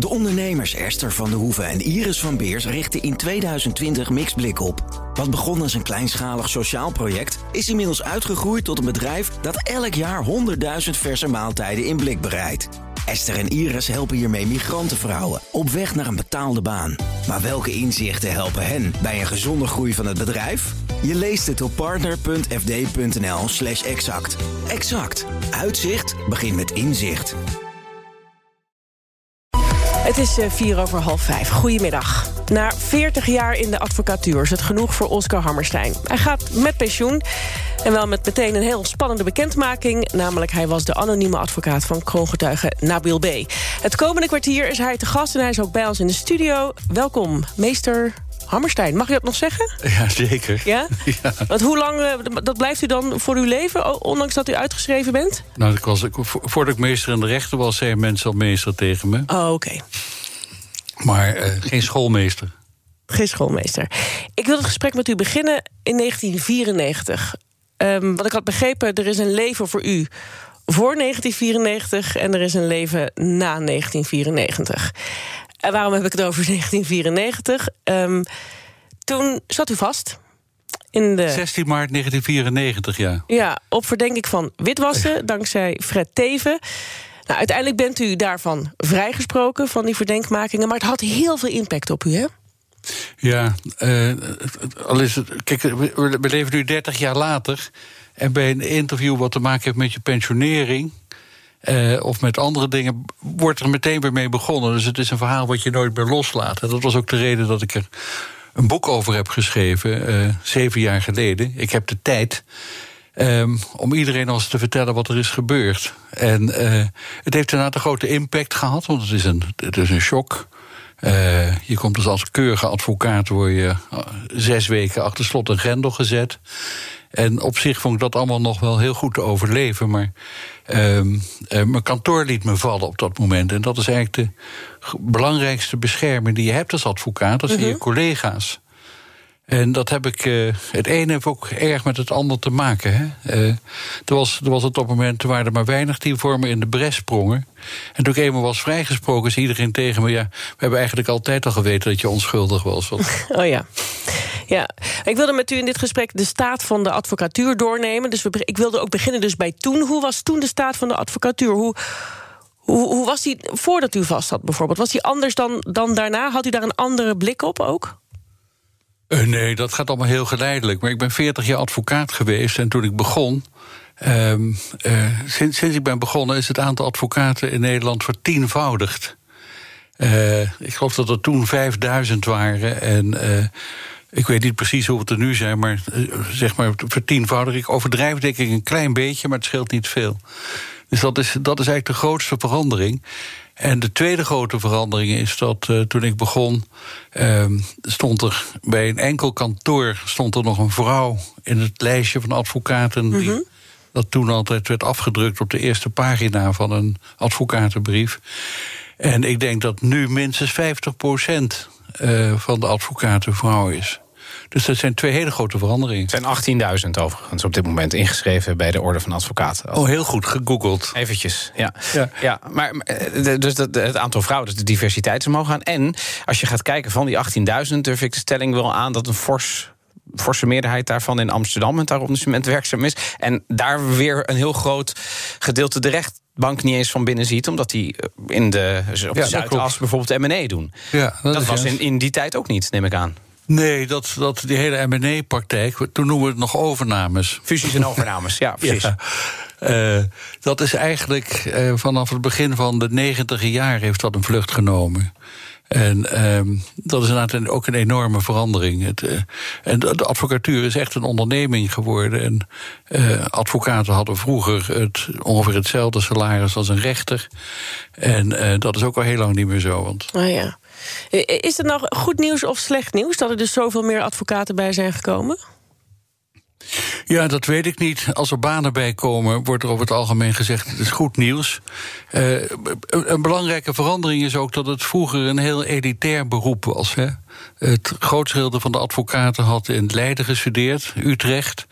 De ondernemers Esther van de Hoeven en Iris van Beers richten in 2020 Mixblik op. Wat begon als een kleinschalig sociaal project... is inmiddels uitgegroeid tot een bedrijf dat elk jaar 100.000 verse maaltijden in blik bereidt. Esther en Iris helpen hiermee migrantenvrouwen op weg naar een betaalde baan. Maar welke inzichten helpen hen bij een gezonde groei van het bedrijf? Je leest het op partner.fd.nl slash exact. Exact. Uitzicht begint met inzicht. Het is eh, vier over half vijf. Goedemiddag. Na 40 jaar in de advocatuur is het genoeg voor Oscar Hammerstein. Hij gaat met pensioen. En wel met meteen een heel spannende bekendmaking. Namelijk, hij was de anonieme advocaat van kroongetuige Nabil B. Het komende kwartier is hij te gast en hij is ook bij ons in de studio. Welkom, meester Hammerstein. Mag je dat nog zeggen? Ja, zeker. Ja? Ja. Want hoe lang, eh, dat blijft u dan voor uw leven, ondanks dat u uitgeschreven bent? Nou, ik was, voordat ik meester in de rechten was, zeiden mensen al meester tegen me. Oh, oké. Maar eh, geen schoolmeester. Geen schoolmeester. Ik wil het gesprek met u beginnen in 1994. Ehm, wat ik had begrepen, er is een leven voor u voor 1994 en er is een leven na 1994. En waarom heb ik het over 1994? Ehm, toen zat u vast in de 16 maart 1994, ja. ja, op verdenking van witwassen, dankzij Fred Teven. Nou, uiteindelijk bent u daarvan vrijgesproken, van die verdenkmakingen. Maar het had heel veel impact op u, hè? Ja, al is het. Kijk, we, we leven nu 30 jaar later. En bij een interview wat te maken heeft met je pensionering. Eh, of met andere dingen, wordt er meteen weer mee begonnen. Dus het is een verhaal wat je nooit meer loslaat. En dat was ook de reden dat ik er een boek over heb geschreven, eh, zeven jaar geleden. Ik heb de tijd. ehm, om iedereen als te vertellen wat er is gebeurd. En eh, het heeft inderdaad een grote impact gehad, want het is een, het is een shock. Je komt dus als keurige advocaat, word je zes weken achter slot en grendel gezet. En op zich vond ik dat allemaal nog wel heel goed te overleven. Maar ehm, eh, mijn kantoor liet me vallen op dat moment. En dat is eigenlijk de belangrijkste bescherming die je hebt als advocaat. Dat zijn je collega's. En dat heb ik. eh, het ene heeft ook erg met het ander te maken. Hè? Eh, er, was, er was het op het moment waar er maar weinig die voor me in de bres sprongen. En toen ik eenmaal was vrijgesproken, zei iedereen tegen me: ja, we hebben eigenlijk altijd al geweten dat je onschuldig was. Oh ja. Ja, ik wilde met u in dit gesprek de staat van de advocatuur doornemen. Dus we, ik wilde ook beginnen dus bij toen. Hoe was toen de staat van de advocatuur? Hoe, hoe, hoe was die voordat u vast zat bijvoorbeeld? Was die anders dan, dan daarna? Had u daar een andere blik op ook? Eh, nee, dat gaat allemaal heel geleidelijk. Maar ik ben 40 jaar advocaat geweest en toen ik begon. ehm, eh, sinds, sinds ik ben begonnen is het aantal advocaten in Nederland vertienvoudigd. Eh, ik geloof dat er toen 5000 waren. En ik weet niet precies hoeveel er nu zijn, maar zeg maar vertienvoudigd. Ik overdrijf denk ik een klein beetje, maar het scheelt niet veel. Dus dat is, dat is eigenlijk de grootste verandering. En de tweede grote verandering is dat eh, toen ik begon, ehm, stond er bij een enkel kantoor stond er nog een vrouw in het lijstje van advocaten. Die, dat toen altijd werd afgedrukt op de eerste pagina van een advocatenbrief. En ik denk dat nu minstens 50% eh, van de advocaten vrouw is. Dus dat zijn twee hele grote veranderingen. Het zijn 18.000 overigens op dit moment ingeschreven bij de Orde van Advocaten. Oh, heel goed gegoogeld. Eventjes, ja. Ja. ja. maar eh, dus dat- het aantal vrouwen, dus de diversiteit is omhoog gaan. En als je gaat kijken van die 18.000, durf ik de stelling wel aan dat een fors forse meerderheid daarvan in Amsterdam met arrondissement werkzaam is. En daar weer een heel groot gedeelte de rechtbank niet eens van binnen ziet, omdat die eh, in de, op de dat Zuidas klopt. bijvoorbeeld M&E doen. Ja, Dat, is was in, in die tijd ook niet, neem ik aan. Nee, dat, dat, die hele M&A-praktijk, toen noemen we het nog overnames. Fusies en overnames, ja, precies. Ja. Eh, dat is eigenlijk eh, vanaf het begin van de negentiger jaar heeft dat een vlucht genomen. En ehm, dat is inderdaad ook een enorme verandering. Het, eh, en de, de advocatuur is echt een onderneming geworden. En eh, advocaten hadden vroeger het, ongeveer hetzelfde salaris als een rechter. En eh, dat is ook al heel lang niet meer zo. Want Oh ja. I- Is het nou goed nieuws of slecht nieuws dat er dus zoveel meer advocaten bij zijn gekomen? Ja, dat weet ik niet. Als er banen bij komen, wordt er over het algemeen gezegd: het goed nieuws. Eh, een, belangrijke verandering is ook dat het vroeger een heel elitair beroep was. Hè? Het grootste van de advocaten had in Leiden gestudeerd, Utrecht.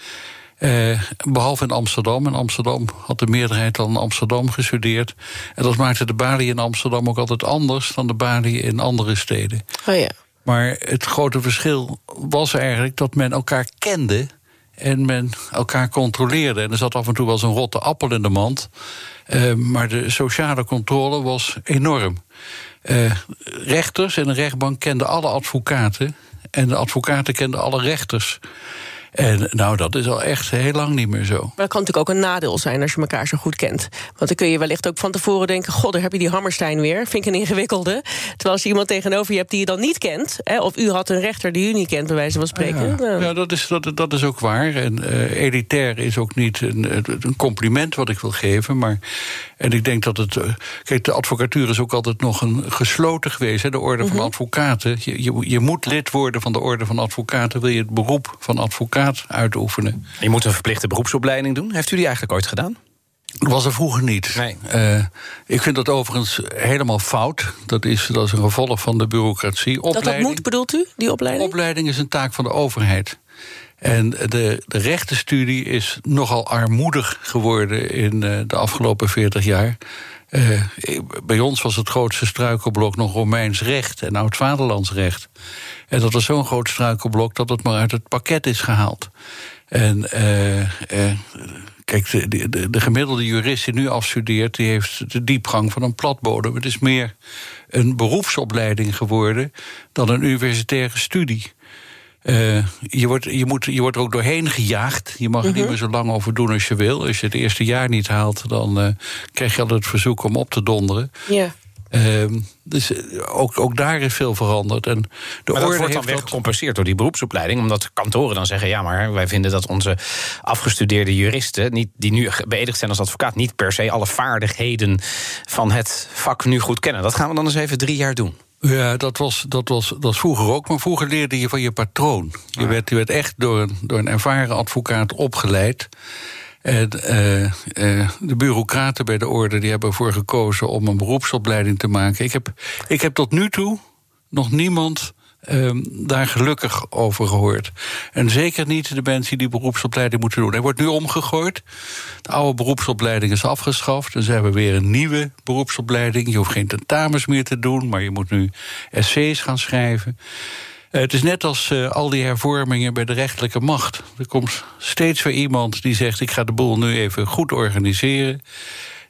Uh, behalve in Amsterdam. In Amsterdam had de meerderheid in Amsterdam gestudeerd. En dat maakte de balie in Amsterdam ook altijd anders dan de balie in andere steden. Oh ja. Maar het grote verschil was eigenlijk dat men elkaar kende en men elkaar controleerde. En er zat af en toe wel eens een rotte appel in de mand. Uh, maar de sociale controle was enorm. Uh, rechters in een rechtbank kenden alle advocaten. En de advocaten kenden alle rechters. En nou, dat is al echt heel lang niet meer zo. Maar dat kan natuurlijk ook een nadeel zijn als je elkaar zo goed kent. Want dan kun je wellicht ook van tevoren denken: God, daar heb je die Hammerstein weer. Vind ik een ingewikkelde. Terwijl als je iemand tegenover je hebt die je dan niet kent, hè, of u had een rechter die u niet kent, bij wijze van spreken. Ja, ja dat, is, dat, dat is ook waar. En uh, elitair is ook niet een, een compliment wat ik wil geven. Maar en ik denk dat het. Uh, kijk, de advocatuur is ook altijd nog een gesloten geweest. Hè, de orde van mhm. advocaten. Je, je, je moet lid worden van de orde van advocaten. Wil je het beroep van advocaat uitoefenen. Je moet een verplichte beroepsopleiding doen. Heeft u die eigenlijk ooit gedaan? Dat was er vroeger niet. Nee. Uh, ik vind dat overigens helemaal fout. Dat is, dat is een gevolg van de bureaucratie. Opleiding, dat dat moet, bedoelt u, die opleiding? Opleiding is een taak van de overheid. En de, de rechtenstudie is nogal armoedig geworden in uh, de afgelopen 40 jaar. Uh, bij ons was het grootste struikelblok nog Romeins recht en oud-vaderlands recht. En dat was zo'n groot struikelblok dat het maar uit het pakket is gehaald. En uh, kijk, de, de, de, gemiddelde jurist die nu afstudeert, die heeft de diepgang van een platbodem. Het is meer een beroepsopleiding geworden dan een universitaire studie. Uh, je, wordt, je, moet, je wordt er ook doorheen gejaagd. Je mag er niet mhm. meer zo lang over doen als je wil. Als je het eerste jaar niet haalt, dan uh, krijg je altijd het verzoek om op te donderen. Ja. Uh, dus ook, ook daar is veel veranderd. En de maar dat wordt dan weer gecompenseerd door die beroepsopleiding. Omdat kantoren dan zeggen: ja, maar wij vinden dat onze afgestudeerde juristen, niet, die nu beëdigd zijn als advocaat, niet per se alle vaardigheden van het vak nu goed kennen. Dat gaan we dan eens even drie jaar doen. Ja, dat was, dat, was, dat was vroeger ook. Maar vroeger leerde je van je patroon. Je, ah. werd, je werd echt door een, door een ervaren advocaat opgeleid. En uh, uh, de bureaucraten bij de orde die hebben ervoor gekozen om een beroepsopleiding te maken. Ik heb, ik heb tot nu toe nog niemand um, daar gelukkig over gehoord. En zeker niet de mensen die beroepsopleiding moeten doen. Hij wordt nu omgegooid. De oude beroepsopleiding is afgeschaft. Dus ze hebben weer een nieuwe beroepsopleiding. Je hoeft geen tentamens meer te doen, maar je moet nu essays gaan schrijven. Uh, het is net als uh, al die hervormingen bij de rechterlijke macht. Er komt steeds weer iemand die zegt: Ik ga de boel nu even goed organiseren.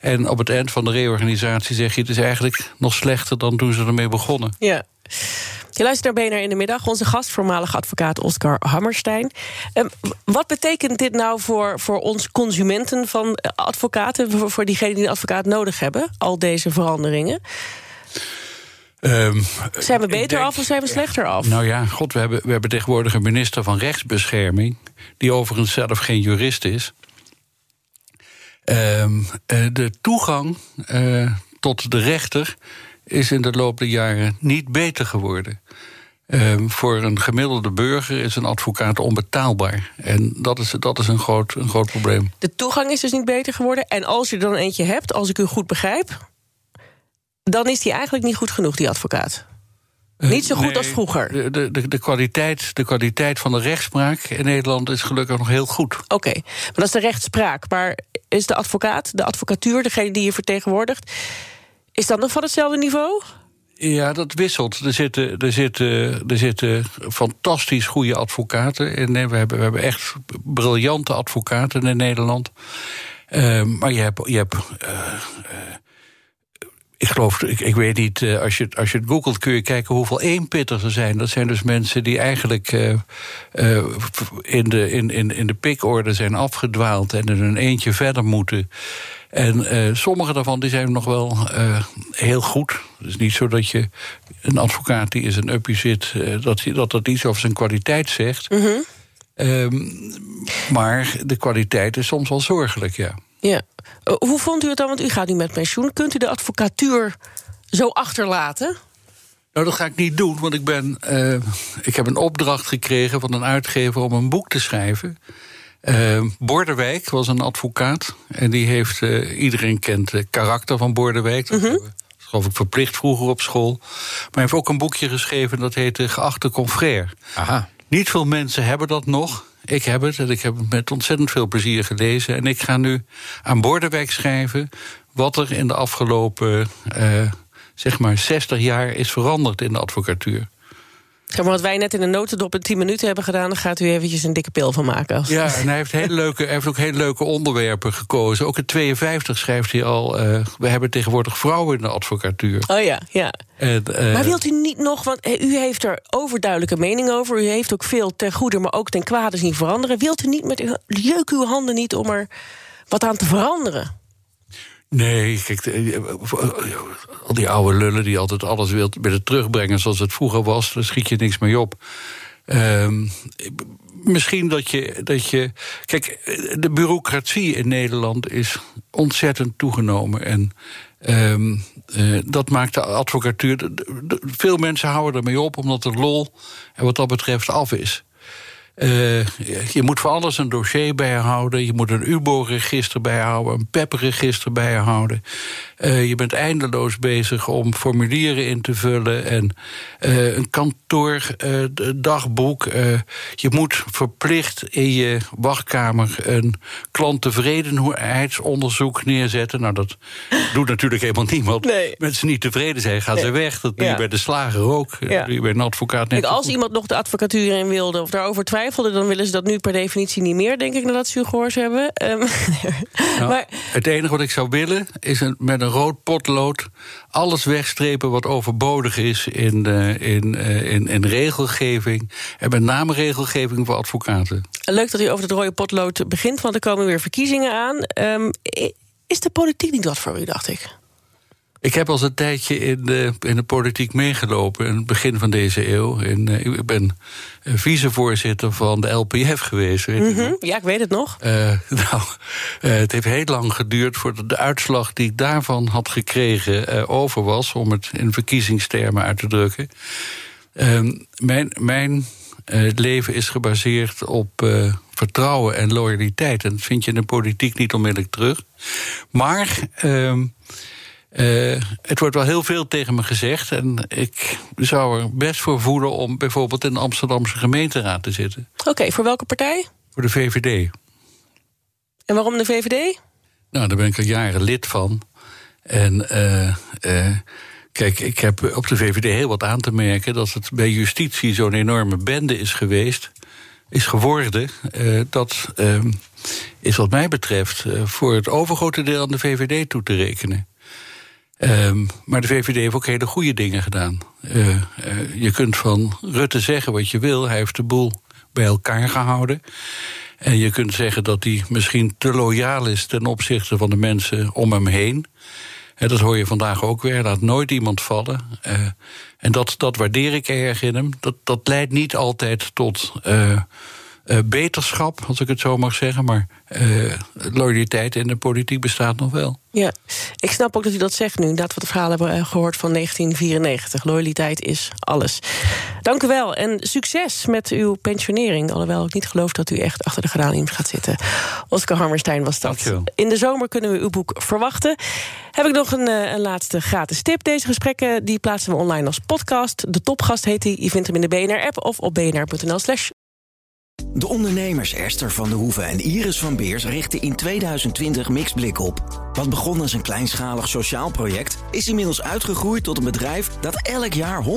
En op het eind van de reorganisatie zeg je: Het is eigenlijk nog slechter dan toen ze ermee begonnen. Ja. Je luistert naar BNR in de middag. Onze gast, voormalig advocaat Oscar Hammerstein. Um, wat betekent dit nou voor, voor ons consumenten van eh, advocaten... voor, voor diegenen die een advocaat nodig hebben, al deze veranderingen? Um, zijn we beter af of zijn we slechter af? Nou ja, god, we hebben, we hebben tegenwoordig een minister van Rechtsbescherming... die overigens zelf geen jurist is. Um, de toegang uh, tot de rechter is in de loop der jaren niet beter geworden. Um, voor een gemiddelde burger is een advocaat onbetaalbaar. En dat is, dat is een, groot, een groot probleem. De toegang is dus niet beter geworden. En als je er dan eentje hebt, als ik u goed begrijp, dan is die eigenlijk niet goed genoeg, die advocaat. Uh, niet zo goed als vroeger. De, de, de, kwaliteit, de kwaliteit van de rechtspraak in Nederland is gelukkig nog heel goed. Oké, maar dat is de rechtspraak. Maar is de advocaat, de advocatuur, degene die je vertegenwoordigt, is dat nog van hetzelfde niveau? Ja, dat wisselt. Er zitten, er zitten, er zitten fantastisch goede advocaten. En we hebben, we hebben echt briljante advocaten in Nederland. Uh, maar je hebt. Je hebt uh, ik geloof, ik, ik weet niet, uh, als, je, als je het googelt kun je kijken hoeveel eenpitters er zijn. Dat zijn dus mensen die eigenlijk in, de, in, in, in de pikorde zijn afgedwaald en er een eentje verder moeten. En sommige daarvan die zijn nog wel heel goed. Het is niet zo dat je een advocaat die in zijn uppie zit, dat, dat dat iets over zijn kwaliteit zegt. Mm -hmm. maar de kwaliteit is soms wel zorgelijk, ja. Ja. Eh, hoe vond u het dan? Want u gaat nu met pensioen. Kunt u de advocatuur zo achterlaten? Nou, dat ga ik niet doen, want ik, ben, ik heb een opdracht gekregen van een uitgever om een boek te schrijven. Uh, Bordewijk was een advocaat. En die heeft, uh, iedereen kent het karakter van Bordewijk. Dat mm -hmm. geloof ik verplicht vroeger op school. Maar hij heeft ook een boekje geschreven dat heette Geachte Confrère. Aha. Niet veel mensen hebben dat nog. ik heb het en ik heb het met ontzettend veel plezier gelezen. En ik ga nu aan Bordewijk schrijven wat er in de afgelopen uh, zeg maar 60 jaar is veranderd in de advocatuur. Zeg maar wat wij net in een notendop in 10 minuten hebben gedaan, dan gaat u eventjes een dikke pil van maken. Ja, en hij heeft, hele leuke, hij heeft ook hele leuke onderwerpen gekozen. Ook in 52 schrijft hij al. Uh, we hebben tegenwoordig vrouwen in de advocatuur. Oh ja, ja. En, uh, maar wilt u niet nog, want u heeft er overduidelijke mening over. U heeft ook veel ten goede, maar ook ten kwade zien veranderen. Wilt u niet met uw, jeuk uw handen niet om er wat aan te veranderen? Nee, kijk, al die oude lullen die altijd alles wil willen terugbrengen zoals het vroeger was, daar schiet je niks mee op. Um, misschien dat je, dat je. Kijk, de bureaucratie in Nederland is ontzettend toegenomen. En um, uh, dat maakt de advocatuur. veel mensen houden ermee op omdat de lol en wat dat betreft af is. Uh, je moet voor alles een dossier bijhouden. Je moet een UBO-register bijhouden, een PEP-register bijhouden. Uh, je bent eindeloos bezig om formulieren in te vullen en uh, een kantoordagboek. je moet verplicht in je wachtkamer een klanttevredenheidsonderzoek neerzetten. Nou, dat doet natuurlijk helemaal niemand. Nee. Mensen niet tevreden zijn, gaan ze weg. Dat doe je bij de slager ook. Ja. Dat doe je bij een advocaat net. Kijk, als iemand nog de advocatuur in wilde of daarover twijfelt dan willen ze dat nu per definitie niet meer, denk ik, nadat ze u gehoord hebben. Um, nou, maar, het enige wat ik zou willen is een, met een rood potlood alles wegstrepen wat overbodig is in, de, in, uh, in, in regelgeving. En met name regelgeving voor advocaten. Leuk dat u over het rode potlood begint, want er komen weer verkiezingen aan. Um, is de politiek niet wat voor u, dacht ik? Ik heb al een tijdje in de, in de politiek meegelopen in het begin van deze eeuw. En, uh, ik ben uh, vicevoorzitter van de LPF geweest. Weet mm -hmm. Ja, ik weet het nog. Uh, nou, het heeft heel lang geduurd voordat de uitslag die ik daarvan had gekregen over was, om het in verkiezingstermen uit te drukken. Ehm, mijn mijn leven is gebaseerd op vertrouwen en loyaliteit. En dat vind je in de politiek niet onmiddellijk terug. Maar. Uh, het wordt wel heel veel tegen me gezegd. En ik zou er best voor voelen om bijvoorbeeld in de Amsterdamse gemeenteraad te zitten. Oké, voor welke partij? Voor de VVD. En waarom de VVD? Nou, daar ben ik al jaren lid van. En uh, uh, kijk, ik heb op de VVD heel wat aan te merken dat het bij justitie zo'n enorme bende is geweest. Is geworden. dat ehm, is wat mij betreft voor het overgrote deel aan de VVD toe te rekenen. Um, maar de VVD heeft ook hele goede dingen gedaan. Uh, uh, je kunt van Rutte zeggen wat je wil. Hij heeft de boel bij elkaar gehouden. En je kunt zeggen dat hij misschien te loyaal is ten opzichte van de mensen om hem heen. En dat hoor je vandaag ook weer. Laat nooit iemand vallen. Uh, en dat, dat waardeer ik erg in hem. Dat, dat leidt niet altijd tot uh, beterschap, als ik het zo mag zeggen. Maar uh, loyaliteit in de politiek bestaat nog wel. Ja, ik snap ook dat u dat zegt nu. Dat we het verhaal hebben eh, gehoord van 1994. Loyaliteit is alles. Dank u wel en succes met uw pensionering. Alhoewel ik niet geloof dat u echt achter de geraniums gaat zitten. Oscar Hammerstein was dat. In de zomer kunnen we uw boek verwachten. Heb ik nog een, een, laatste gratis tip. Deze gesprekken die plaatsen we online als podcast. De topgast heet hij. Je vindt hem in de BNR-app of op bnr.nl slash de ondernemers Esther van de Hoeven en Iris van Beers richten in 2020 Mixblik op. Wat begon als een kleinschalig sociaal project... is inmiddels uitgegroeid tot een bedrijf dat elk jaar 100.000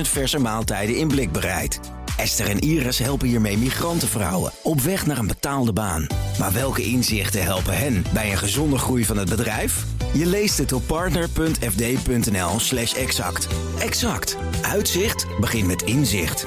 verse maaltijden in blik bereidt. Esther en Iris helpen hiermee migrantenvrouwen op weg naar een betaalde baan. Maar welke inzichten helpen hen bij een gezonde groei van het bedrijf? Je leest het op partner.fd.nl slash exact. Exact. Uitzicht begint met inzicht.